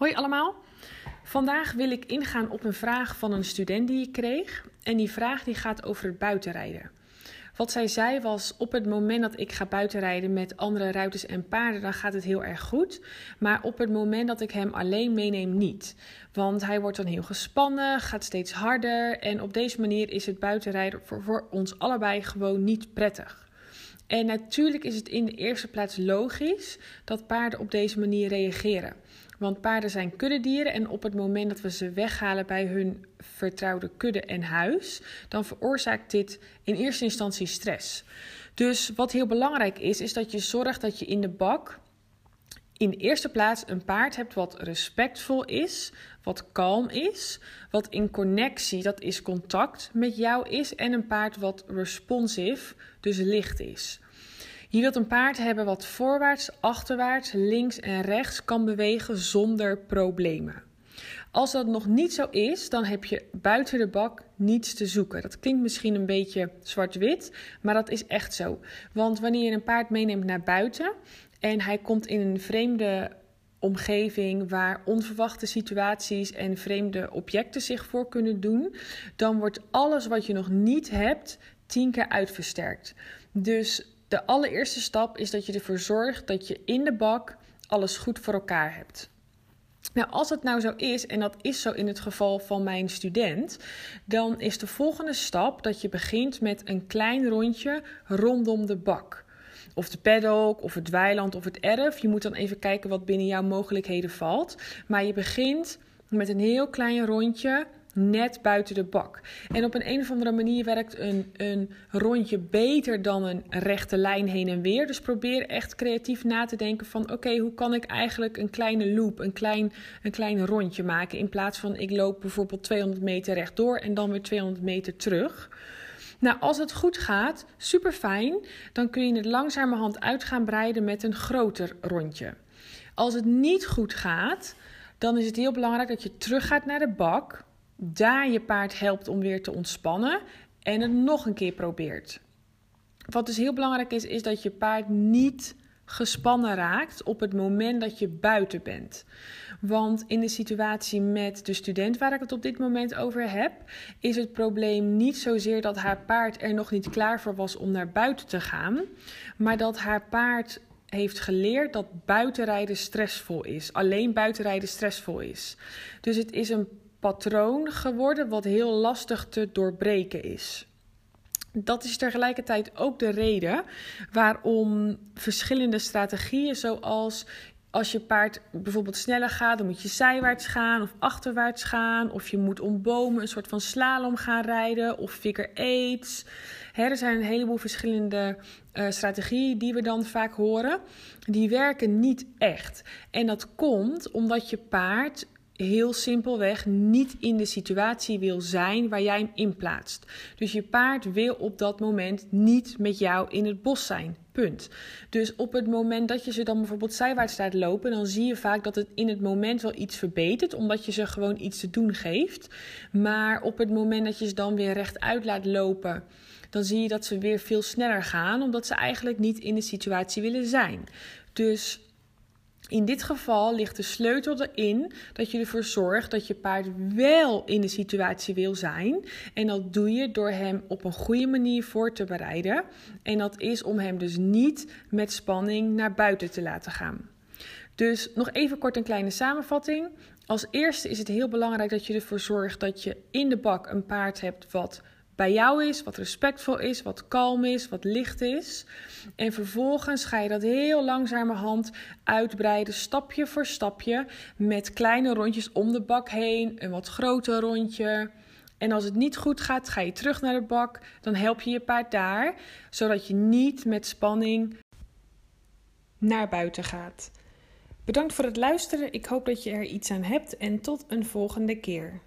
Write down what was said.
Hoi allemaal. Vandaag wil ik ingaan op een vraag van een student die ik kreeg. En die vraag die gaat over het buitenrijden. Wat zij zei was: op het moment dat ik ga buitenrijden met andere ruiters en paarden, dan gaat het heel erg goed. Maar op het moment dat ik hem alleen meeneem, niet. Want hij wordt dan heel gespannen, gaat steeds harder. En op deze manier is het buitenrijden voor, voor ons allebei gewoon niet prettig. En natuurlijk is het in de eerste plaats logisch dat paarden op deze manier reageren. Want paarden zijn kuddedieren en op het moment dat we ze weghalen bij hun vertrouwde kudde en huis, dan veroorzaakt dit in eerste instantie stress. Dus wat heel belangrijk is, is dat je zorgt dat je in de bak in de eerste plaats een paard hebt wat respectvol is, wat kalm is, wat in connectie, dat is contact met jou is, en een paard wat responsive, dus licht is. Je wilt een paard hebben wat voorwaarts, achterwaarts, links en rechts kan bewegen zonder problemen. Als dat nog niet zo is, dan heb je buiten de bak niets te zoeken. Dat klinkt misschien een beetje zwart-wit, maar dat is echt zo. Want wanneer je een paard meeneemt naar buiten en hij komt in een vreemde omgeving waar onverwachte situaties en vreemde objecten zich voor kunnen doen, dan wordt alles wat je nog niet hebt tien keer uitversterkt. Dus de allereerste stap is dat je ervoor zorgt dat je in de bak alles goed voor elkaar hebt. Nou, als het nou zo is, en dat is zo in het geval van mijn student, dan is de volgende stap dat je begint met een klein rondje rondom de bak. Of de paddock, of het weiland, of het erf. Je moet dan even kijken wat binnen jouw mogelijkheden valt. Maar je begint met een heel klein rondje net buiten de bak. En op een, of andere manier werkt een, een rondje beter dan een rechte lijn heen en weer. Dus probeer echt creatief na te denken van oké, hoe kan ik eigenlijk een kleine loop, een klein, een klein rondje maken. In plaats van ik loop bijvoorbeeld 200 meter rechtdoor en dan weer 200 meter terug. Nou, als het goed gaat, super fijn, dan kun je het langzamerhand uit gaan breiden met een groter rondje. Als het niet goed gaat, dan is het heel belangrijk dat je teruggaat naar de bak daar je paard helpt om weer te ontspannen en het nog een keer probeert. Wat dus heel belangrijk is, is dat je paard niet gespannen raakt op het moment dat je buiten bent. Want in de situatie met de student waar ik het op dit moment over heb, is het probleem niet zozeer dat haar paard er nog niet klaar voor was om naar buiten te gaan, maar dat haar paard heeft geleerd dat buitenrijden stressvol is. Alleen buitenrijden stressvol is. Dus het is een patroon geworden wat heel lastig te doorbreken is. Dat is tegelijkertijd ook de reden waarom verschillende strategieën, zoals als je paard bijvoorbeeld sneller gaat, dan moet je zijwaarts gaan of achterwaarts gaan. Of je moet om bomen een soort van slalom gaan rijden of figure eights. er zijn een heleboel verschillende uh, strategieën die we dan vaak horen. Die werken niet echt. En dat komt omdat je paard heel simpelweg niet in de situatie wil zijn waar jij hem in plaatst. Dus je paard wil op dat moment niet met jou in het bos zijn. Punt. Dus op het moment dat je ze dan bijvoorbeeld zijwaarts laat lopen, dan zie je vaak dat het in het moment wel iets verbetert, omdat je ze gewoon iets te doen geeft. Maar op het moment dat je ze dan weer rechtuit laat lopen, dan zie je dat ze weer veel sneller gaan, omdat ze eigenlijk niet in de situatie willen zijn. Dus in dit geval ligt de sleutel erin dat je ervoor zorgt dat je paard wel in de situatie wil zijn. En dat doe je door hem op een goede manier voor te bereiden. En dat is om hem dus niet met spanning naar buiten te laten gaan. Dus nog even kort een kleine samenvatting. Als eerste is het heel belangrijk dat je ervoor zorgt dat je in de bak een paard hebt wat bij jou is, wat respectvol is, wat kalm is, wat licht is. En vervolgens ga je dat heel langzamerhand uitbreiden, stapje voor stapje, met kleine rondjes om de bak heen, een wat groter rondje. En als het niet goed gaat, ga je terug naar de bak. Dan help je je paard daar, zodat je niet met spanning naar buiten gaat. Bedankt voor het luisteren. Ik hoop dat je er iets aan hebt en tot een volgende keer.